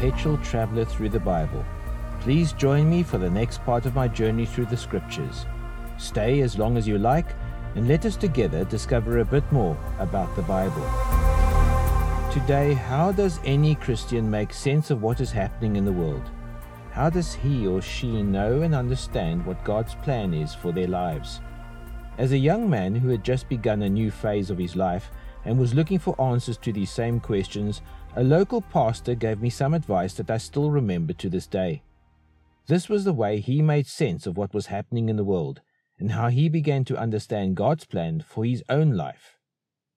perpetual traveler through the Bible. Please join me for the next part of my journey through the scriptures. Stay as long as you like, and let us together discover a bit more about the Bible. Today, how does any Christian make sense of what is happening in the world? How does he or she know and understand what God's plan is for their lives? As a young man who had just begun a new phase of his life and was looking for answers to these same questions, a local pastor gave me some advice that I still remember to this day. This was the way he made sense of what was happening in the world and how he began to understand God's plan for his own life.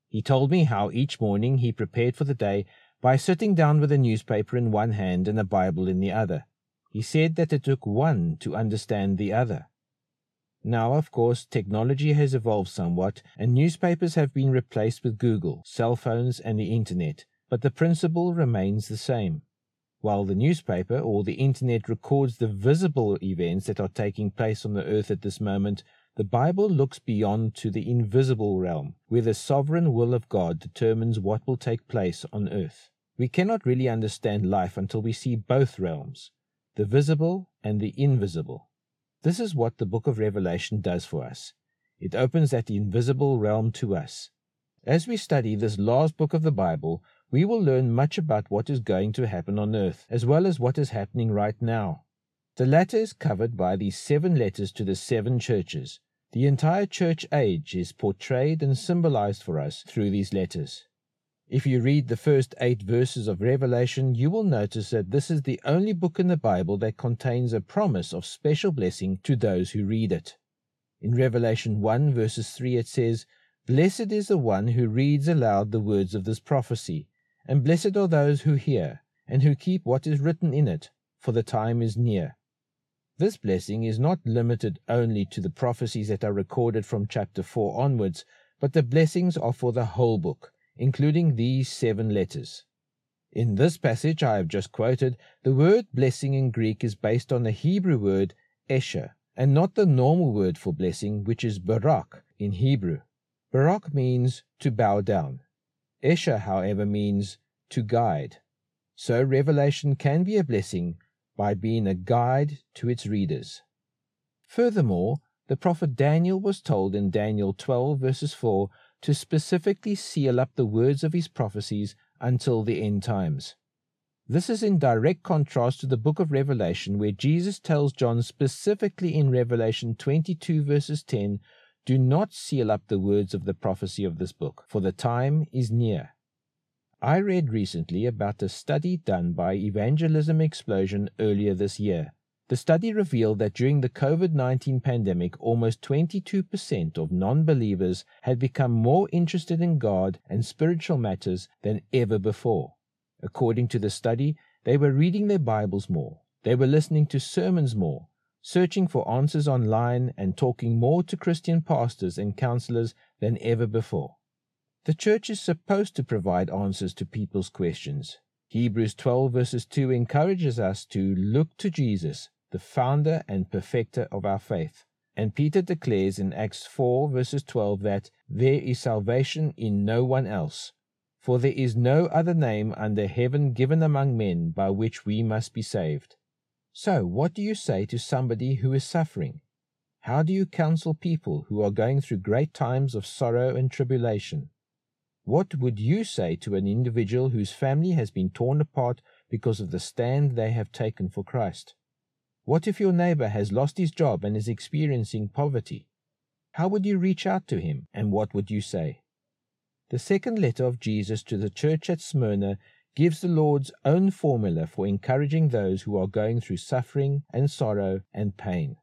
He told me how each morning he prepared for the day by sitting down with a newspaper in one hand and a Bible in the other. He said that it took one to understand the other. Now, of course, technology has evolved somewhat, and newspapers have been replaced with Google, cell phones, and the Internet, but the principle remains the same. While the newspaper or the Internet records the visible events that are taking place on the earth at this moment, the Bible looks beyond to the invisible realm, where the sovereign will of God determines what will take place on earth. We cannot really understand life until we see both realms, the visible and the invisible. This is what the book of Revelation does for us. It opens that invisible realm to us. As we study this last book of the Bible, we will learn much about what is going to happen on earth, as well as what is happening right now. The latter is covered by these seven letters to the seven churches. The entire church age is portrayed and symbolized for us through these letters. If you read the first eight verses of Revelation, you will notice that this is the only book in the Bible that contains a promise of special blessing to those who read it. In Revelation 1, verses 3, it says, Blessed is the one who reads aloud the words of this prophecy, and blessed are those who hear, and who keep what is written in it, for the time is near. This blessing is not limited only to the prophecies that are recorded from chapter 4 onwards, but the blessings are for the whole book, including these seven letters. In this passage I have just quoted, the word blessing in Greek is based on the Hebrew word esher, and not the normal word for blessing, which is barak in Hebrew. Barak means to bow down. Esher, however, means to guide. So revelation can be a blessing by being a guide to its readers. Furthermore, the prophet Daniel was told in Daniel 12, verses 4, to specifically seal up the words of his prophecies until the end times. This is in direct contrast to the book of Revelation, where Jesus tells John specifically in Revelation 22, verses 10, Do not seal up the words of the prophecy of this book, for the time is near. I read recently about a study done by Evangelism Explosion earlier this year. The study revealed that during the COVID 19 pandemic, almost 22% of non believers had become more interested in God and spiritual matters than ever before. According to the study, they were reading their Bibles more, they were listening to sermons more, searching for answers online, and talking more to Christian pastors and counselors than ever before. The church is supposed to provide answers to people's questions. Hebrews 12 verses 2 encourages us to look to Jesus, the founder and perfecter of our faith. And Peter declares in Acts 4 verses 12 that there is salvation in no one else, for there is no other name under heaven given among men by which we must be saved. So, what do you say to somebody who is suffering? How do you counsel people who are going through great times of sorrow and tribulation? What would you say to an individual whose family has been torn apart because of the stand they have taken for Christ? What if your neighbor has lost his job and is experiencing poverty? How would you reach out to him, and what would you say? The second letter of Jesus to the church at Smyrna gives the Lord's own formula for encouraging those who are going through suffering and sorrow and pain.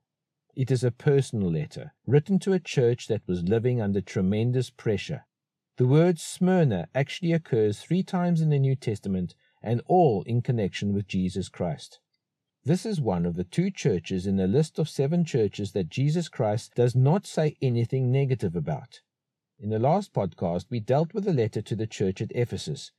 It is a personal letter, written to a church that was living under tremendous pressure. The word Smyrna actually occurs three times in the New Testament and all in connection with Jesus Christ. This is one of the two churches in the list of seven churches that Jesus Christ does not say anything negative about. In the last podcast, we dealt with the letter to the church at Ephesus,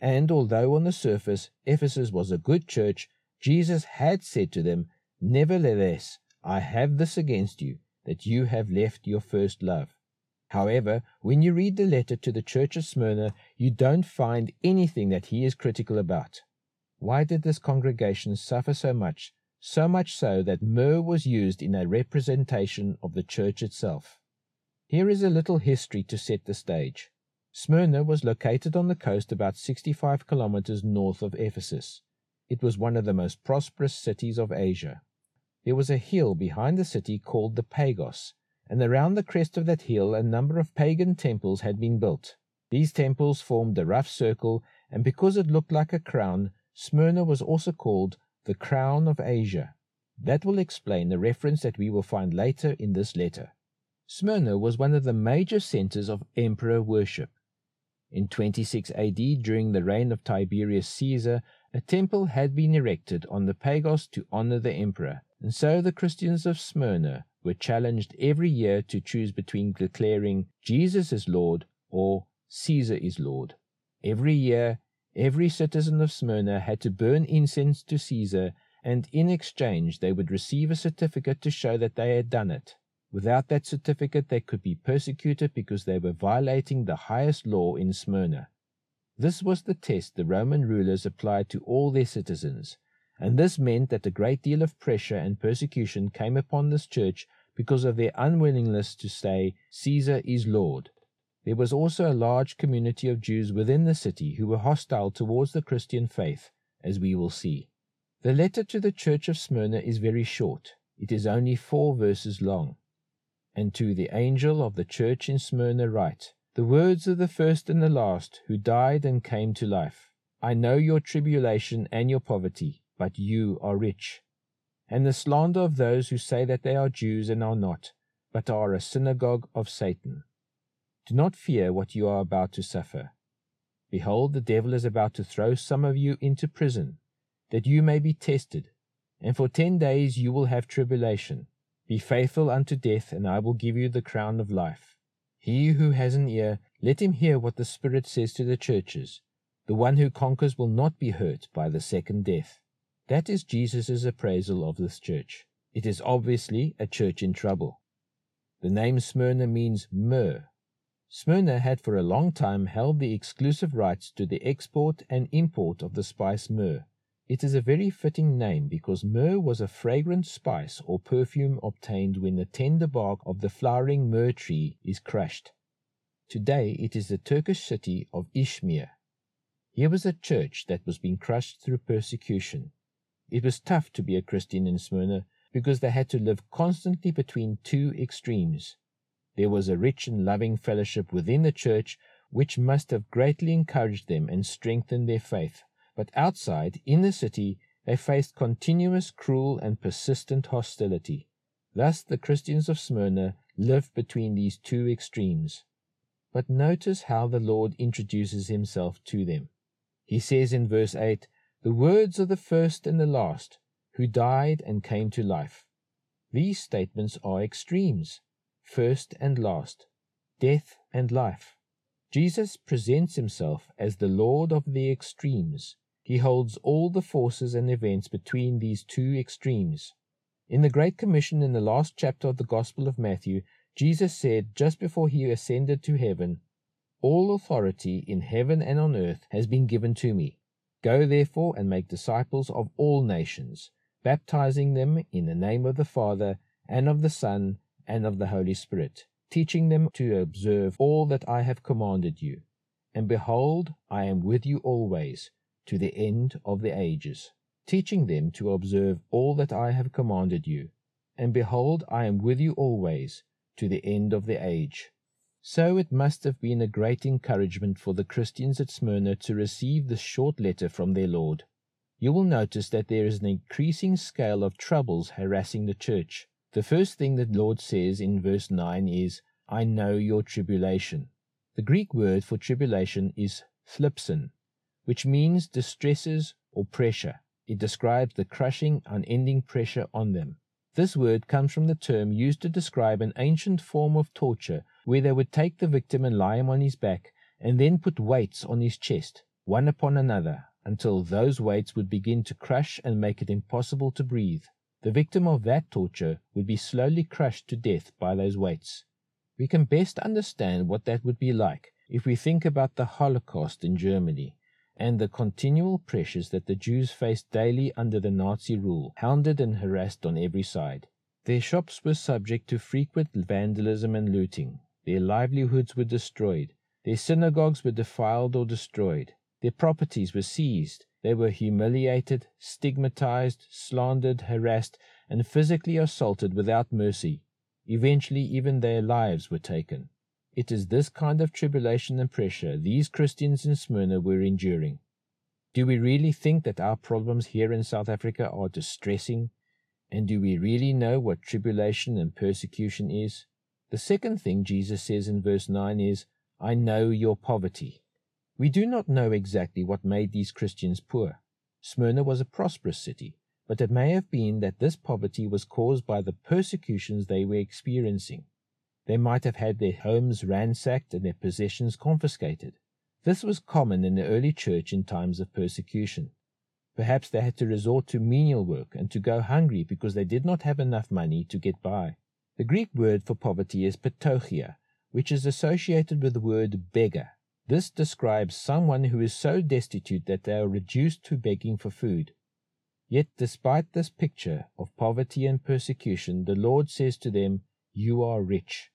and although on the surface Ephesus was a good church, Jesus had said to them, Nevertheless, I have this against you, that you have left your first love. However, when you read the letter to the church of Smyrna, you don't find anything that he is critical about. Why did this congregation suffer so much, so much so that myrrh was used in a representation of the church itself? Here is a little history to set the stage. Smyrna was located on the coast about 65 kilometers north of Ephesus. It was one of the most prosperous cities of Asia. There was a hill behind the city called the Pagos, and around the crest of that hill a number of pagan temples had been built. These temples formed a rough circle, and because it looked like a crown, Smyrna was also called the crown of Asia. That will explain the reference that we will find later in this letter. Smyrna was one of the major centers of emperor worship. In 26 AD, during the reign of Tiberius Caesar, a temple had been erected on the Pagos to honor the emperor, and so the Christians of Smyrna were challenged every year to choose between declaring Jesus is Lord or Caesar is Lord. Every year, every citizen of Smyrna had to burn incense to Caesar, and in exchange they would receive a certificate to show that they had done it. Without that certificate, they could be persecuted because they were violating the highest law in Smyrna. This was the test the Roman rulers applied to all their citizens, and this meant that a great deal of pressure and persecution came upon this church because of their unwillingness to say, Caesar is Lord. There was also a large community of Jews within the city who were hostile towards the Christian faith, as we will see. The letter to the church of Smyrna is very short. It is only four verses long. And to the angel of the church in Smyrna write, the words of the first and the last, who died and came to life. I know your tribulation and your poverty, but you are rich. And the slander of those who say that they are Jews and are not, but are a synagogue of Satan. Do not fear what you are about to suffer. Behold, the devil is about to throw some of you into prison, that you may be tested, and for ten days you will have tribulation. Be faithful unto death, and I will give you the crown of life. He who has an ear, let him hear what the Spirit says to the churches. The one who conquers will not be hurt by the second death. That is Jesus' appraisal of this church. It is obviously a church in trouble. The name Smyrna means myrrh. Smyrna had for a long time held the exclusive rights to the export and import of the spice myrrh. It is a very fitting name because myrrh was a fragrant spice or perfume obtained when the tender bark of the flowering myrrh tree is crushed. Today it is the Turkish city of Izmir. Here was a church that was being crushed through persecution. It was tough to be a Christian in Smyrna because they had to live constantly between two extremes. There was a rich and loving fellowship within the church which must have greatly encouraged them and strengthened their faith but outside, in the city, they faced continuous, cruel, and persistent hostility. Thus the Christians of Smyrna lived between these two extremes. But notice how the Lord introduces himself to them. He says in verse 8, The words of the first and the last, who died and came to life. These statements are extremes, first and last, death and life. Jesus presents himself as the Lord of the extremes. He holds all the forces and events between these two extremes. In the Great Commission in the last chapter of the Gospel of Matthew, Jesus said just before he ascended to heaven, All authority in heaven and on earth has been given to me. Go therefore and make disciples of all nations, baptizing them in the name of the Father, and of the Son, and of the Holy Spirit, teaching them to observe all that I have commanded you. And behold, I am with you always to the end of the ages, teaching them to observe all that I have commanded you. And behold, I am with you always, to the end of the age. So it must have been a great encouragement for the Christians at Smyrna to receive this short letter from their Lord. You will notice that there is an increasing scale of troubles harassing the church. The first thing the Lord says in verse 9 is, I know your tribulation. The Greek word for tribulation is thlipsin, which means distresses or pressure. It describes the crushing, unending pressure on them. This word comes from the term used to describe an ancient form of torture where they would take the victim and lie him on his back and then put weights on his chest, one upon another, until those weights would begin to crush and make it impossible to breathe. The victim of that torture would be slowly crushed to death by those weights. We can best understand what that would be like if we think about the Holocaust in Germany and the continual pressures that the Jews faced daily under the Nazi rule, hounded and harassed on every side. Their shops were subject to frequent vandalism and looting. Their livelihoods were destroyed. Their synagogues were defiled or destroyed. Their properties were seized. They were humiliated, stigmatized, slandered, harassed, and physically assaulted without mercy. Eventually, even their lives were taken. It is this kind of tribulation and pressure these Christians in Smyrna were enduring. Do we really think that our problems here in South Africa are distressing? And do we really know what tribulation and persecution is? The second thing Jesus says in verse 9 is, I know your poverty. We do not know exactly what made these Christians poor. Smyrna was a prosperous city, but it may have been that this poverty was caused by the persecutions they were experiencing. They might have had their homes ransacked and their possessions confiscated. This was common in the early church in times of persecution. Perhaps they had to resort to menial work and to go hungry because they did not have enough money to get by. The Greek word for poverty is ptochia, which is associated with the word beggar. This describes someone who is so destitute that they are reduced to begging for food. Yet, despite this picture of poverty and persecution, the Lord says to them, You are rich.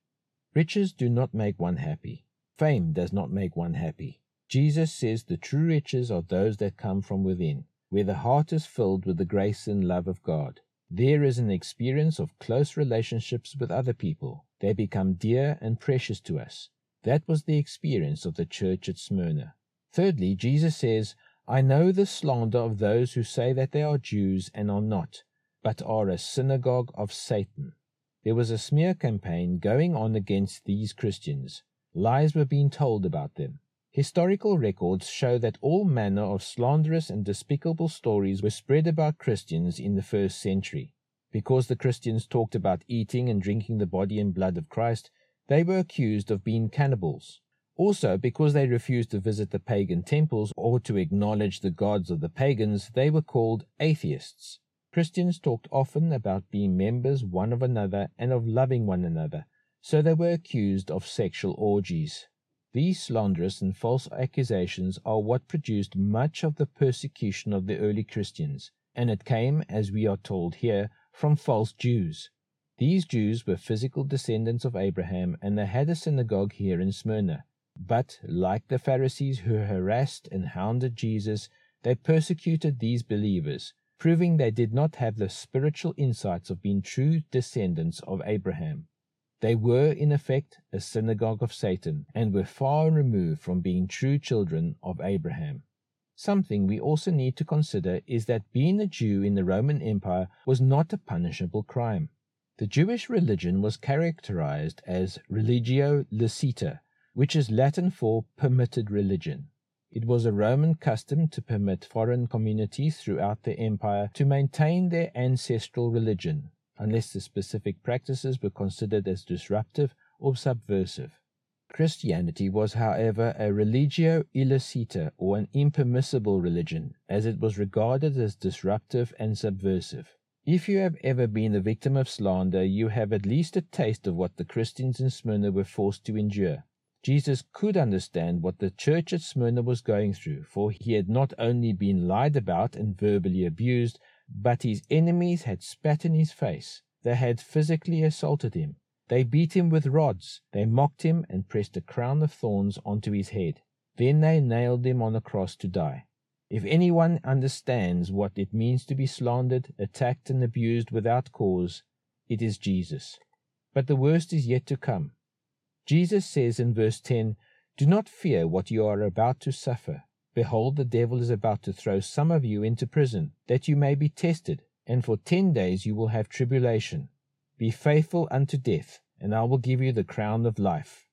Riches do not make one happy. Fame does not make one happy. Jesus says the true riches are those that come from within, where the heart is filled with the grace and love of God. There is an experience of close relationships with other people. They become dear and precious to us. That was the experience of the church at Smyrna. Thirdly, Jesus says, I know the slander of those who say that they are Jews and are not, but are a synagogue of Satan. There was a smear campaign going on against these Christians. Lies were being told about them. Historical records show that all manner of slanderous and despicable stories were spread about Christians in the first century. Because the Christians talked about eating and drinking the body and blood of Christ, they were accused of being cannibals. Also, because they refused to visit the pagan temples or to acknowledge the gods of the pagans, they were called atheists. Christians talked often about being members one of another and of loving one another, so they were accused of sexual orgies. These slanderous and false accusations are what produced much of the persecution of the early Christians, and it came, as we are told here, from false Jews. These Jews were physical descendants of Abraham, and they had a synagogue here in Smyrna. But, like the Pharisees who harassed and hounded Jesus, they persecuted these believers proving they did not have the spiritual insights of being true descendants of Abraham. They were, in effect, a synagogue of Satan, and were far removed from being true children of Abraham. Something we also need to consider is that being a Jew in the Roman Empire was not a punishable crime. The Jewish religion was characterized as religio licita, which is Latin for permitted religion. It was a Roman custom to permit foreign communities throughout the empire to maintain their ancestral religion, unless the specific practices were considered as disruptive or subversive. Christianity was, however, a religio illicita, or an impermissible religion, as it was regarded as disruptive and subversive. If you have ever been the victim of slander, you have at least a taste of what the Christians in Smyrna were forced to endure. Jesus could understand what the church at Smyrna was going through, for he had not only been lied about and verbally abused, but his enemies had spat in his face. They had physically assaulted him. They beat him with rods. They mocked him and pressed a crown of thorns onto his head. Then they nailed him on a cross to die. If anyone understands what it means to be slandered, attacked, and abused without cause, it is Jesus. But the worst is yet to come. Jesus says in verse 10, Do not fear what you are about to suffer. Behold, the devil is about to throw some of you into prison, that you may be tested, and for ten days you will have tribulation. Be faithful unto death, and I will give you the crown of life.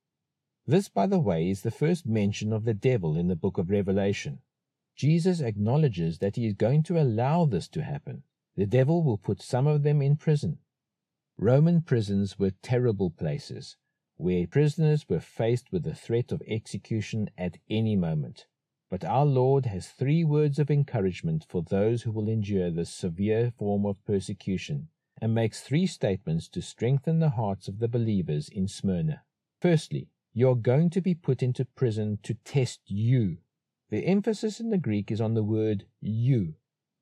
This, by the way, is the first mention of the devil in the book of Revelation. Jesus acknowledges that he is going to allow this to happen. The devil will put some of them in prison. Roman prisons were terrible places where prisoners were faced with the threat of execution at any moment. But our Lord has three words of encouragement for those who will endure this severe form of persecution, and makes three statements to strengthen the hearts of the believers in Smyrna. Firstly, you are going to be put into prison to test you. The emphasis in the Greek is on the word you.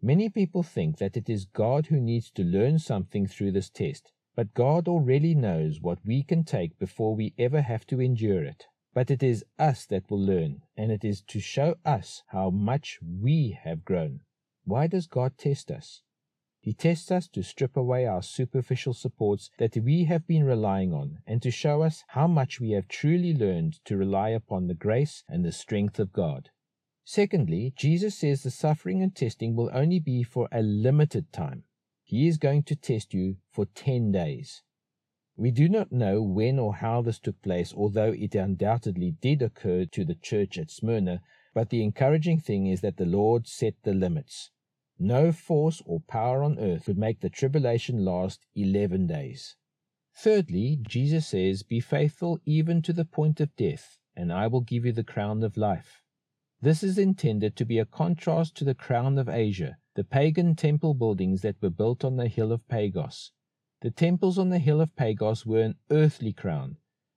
Many people think that it is God who needs to learn something through this test, but God already knows what we can take before we ever have to endure it. But it is us that will learn, and it is to show us how much we have grown. Why does God test us? He tests us to strip away our superficial supports that we have been relying on and to show us how much we have truly learned to rely upon the grace and the strength of God. Secondly, Jesus says the suffering and testing will only be for a limited time. He is going to test you for 10 days. We do not know when or how this took place, although it undoubtedly did occur to the church at Smyrna, but the encouraging thing is that the Lord set the limits. No force or power on earth could make the tribulation last 11 days. Thirdly, Jesus says, Be faithful even to the point of death, and I will give you the crown of life. This is intended to be a contrast to the crown of Asia, the pagan temple buildings that were built on the hill of Pagos. The temples on the hill of Pagos were an earthly crown,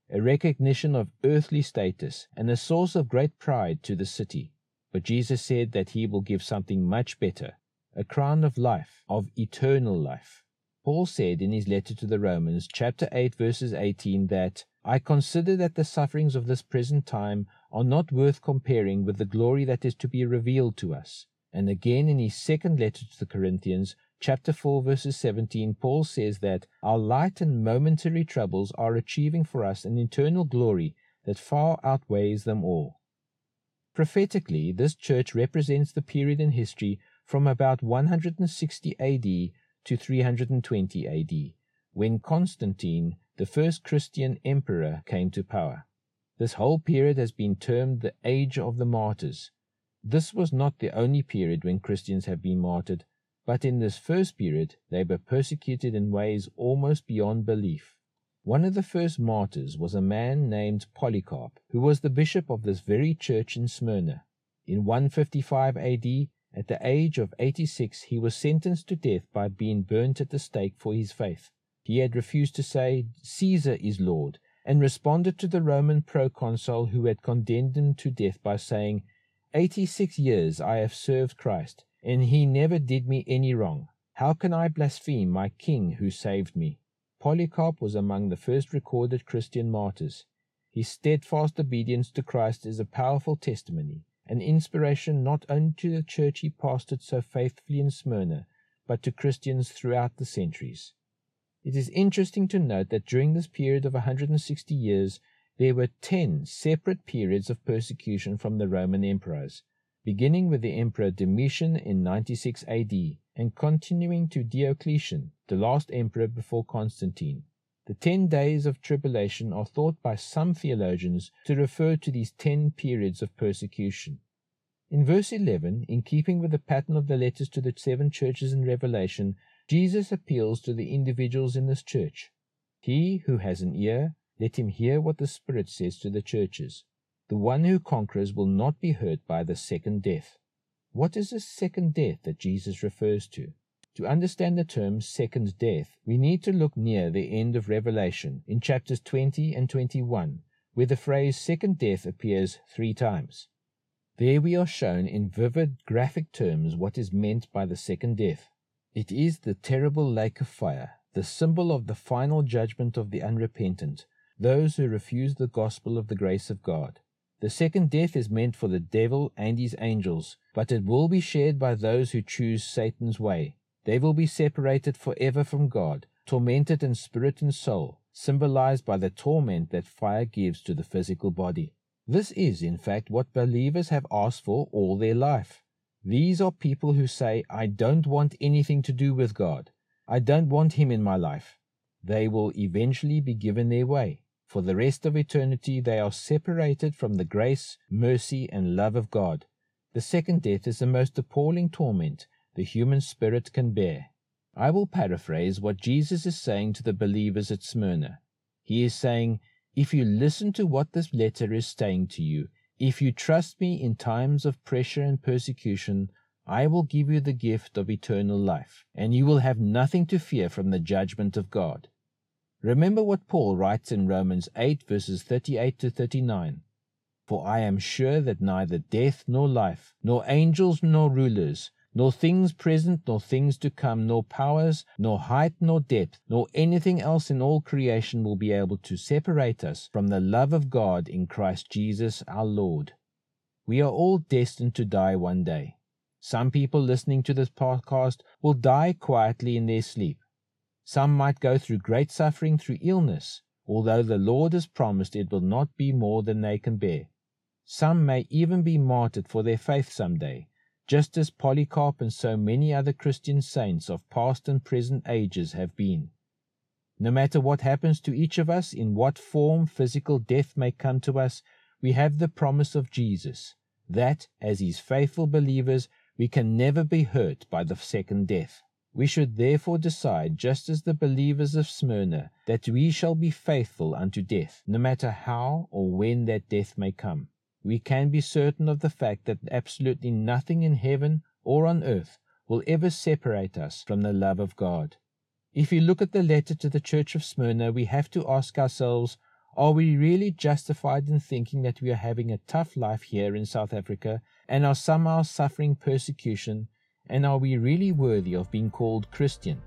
a recognition of earthly status, and a source of great pride to the city. But Jesus said that he will give something much better, a crown of life, of eternal life. Paul said in his letter to the Romans, chapter 8, verses 18, that I consider that the sufferings of this present time are not worth comparing with the glory that is to be revealed to us. And again in his second letter to the Corinthians, chapter 4, verses 17, Paul says that our light and momentary troubles are achieving for us an eternal glory that far outweighs them all. Prophetically, this church represents the period in history from about 160 AD to 320 AD, when Constantine, the first Christian emperor, came to power. This whole period has been termed the Age of the Martyrs. This was not the only period when Christians have been martyred, but in this first period they were persecuted in ways almost beyond belief. One of the first martyrs was a man named Polycarp, who was the bishop of this very church in Smyrna. In 155 AD, at the age of 86, he was sentenced to death by being burnt at the stake for his faith. He had refused to say, Caesar is Lord, and responded to the Roman proconsul who had condemned him to death by saying, Eighty six years I have served Christ, and he never did me any wrong. How can I blaspheme my king who saved me? Polycarp was among the first recorded Christian martyrs. His steadfast obedience to Christ is a powerful testimony an inspiration not only to the church he pastored so faithfully in Smyrna, but to Christians throughout the centuries. It is interesting to note that during this period of 160 years, there were 10 separate periods of persecution from the Roman emperors, beginning with the Emperor Domitian in 96 AD and continuing to Diocletian, the last emperor before Constantine. The ten days of tribulation are thought by some theologians to refer to these ten periods of persecution. In verse 11, in keeping with the pattern of the letters to the seven churches in Revelation, Jesus appeals to the individuals in this church. He who has an ear, let him hear what the Spirit says to the churches. The one who conquers will not be hurt by the second death. What is the second death that Jesus refers to? To understand the term second death, we need to look near the end of Revelation in chapters 20 and 21, where the phrase second death appears three times. There we are shown in vivid, graphic terms what is meant by the second death. It is the terrible lake of fire, the symbol of the final judgment of the unrepentant, those who refuse the gospel of the grace of God. The second death is meant for the devil and his angels, but it will be shared by those who choose Satan's way, they will be separated forever from God, tormented in spirit and soul, symbolized by the torment that fire gives to the physical body. This is, in fact, what believers have asked for all their life. These are people who say, I don't want anything to do with God. I don't want Him in my life. They will eventually be given their way. For the rest of eternity, they are separated from the grace, mercy, and love of God. The second death is the most appalling torment the human spirit can bear. I will paraphrase what Jesus is saying to the believers at Smyrna. He is saying, If you listen to what this letter is saying to you, if you trust me in times of pressure and persecution, I will give you the gift of eternal life, and you will have nothing to fear from the judgment of God. Remember what Paul writes in Romans 8, verses 38 to 39. For I am sure that neither death nor life, nor angels nor rulers, nor things present nor things to come, nor powers, nor height nor depth, nor anything else in all creation will be able to separate us from the love of God in Christ Jesus our Lord. We are all destined to die one day. Some people listening to this podcast will die quietly in their sleep. Some might go through great suffering through illness, although the Lord has promised it will not be more than they can bear. Some may even be martyred for their faith some day, just as Polycarp and so many other Christian saints of past and present ages have been. No matter what happens to each of us, in what form physical death may come to us, we have the promise of Jesus, that, as his faithful believers, we can never be hurt by the second death. We should therefore decide, just as the believers of Smyrna, that we shall be faithful unto death, no matter how or when that death may come we can be certain of the fact that absolutely nothing in heaven or on earth will ever separate us from the love of God. If we look at the letter to the church of Smyrna, we have to ask ourselves are we really justified in thinking that we are having a tough life here in South Africa and are somehow suffering persecution? And are we really worthy of being called Christian?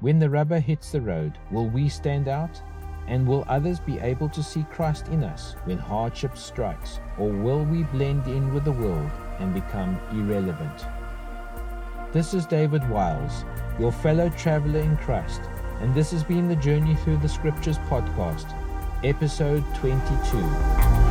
When the rubber hits the road, will we stand out? And will others be able to see Christ in us when hardship strikes? Or will we blend in with the world and become irrelevant? This is David Wiles, your fellow traveler in Christ, and this has been the Journey Through the Scriptures podcast, episode 22.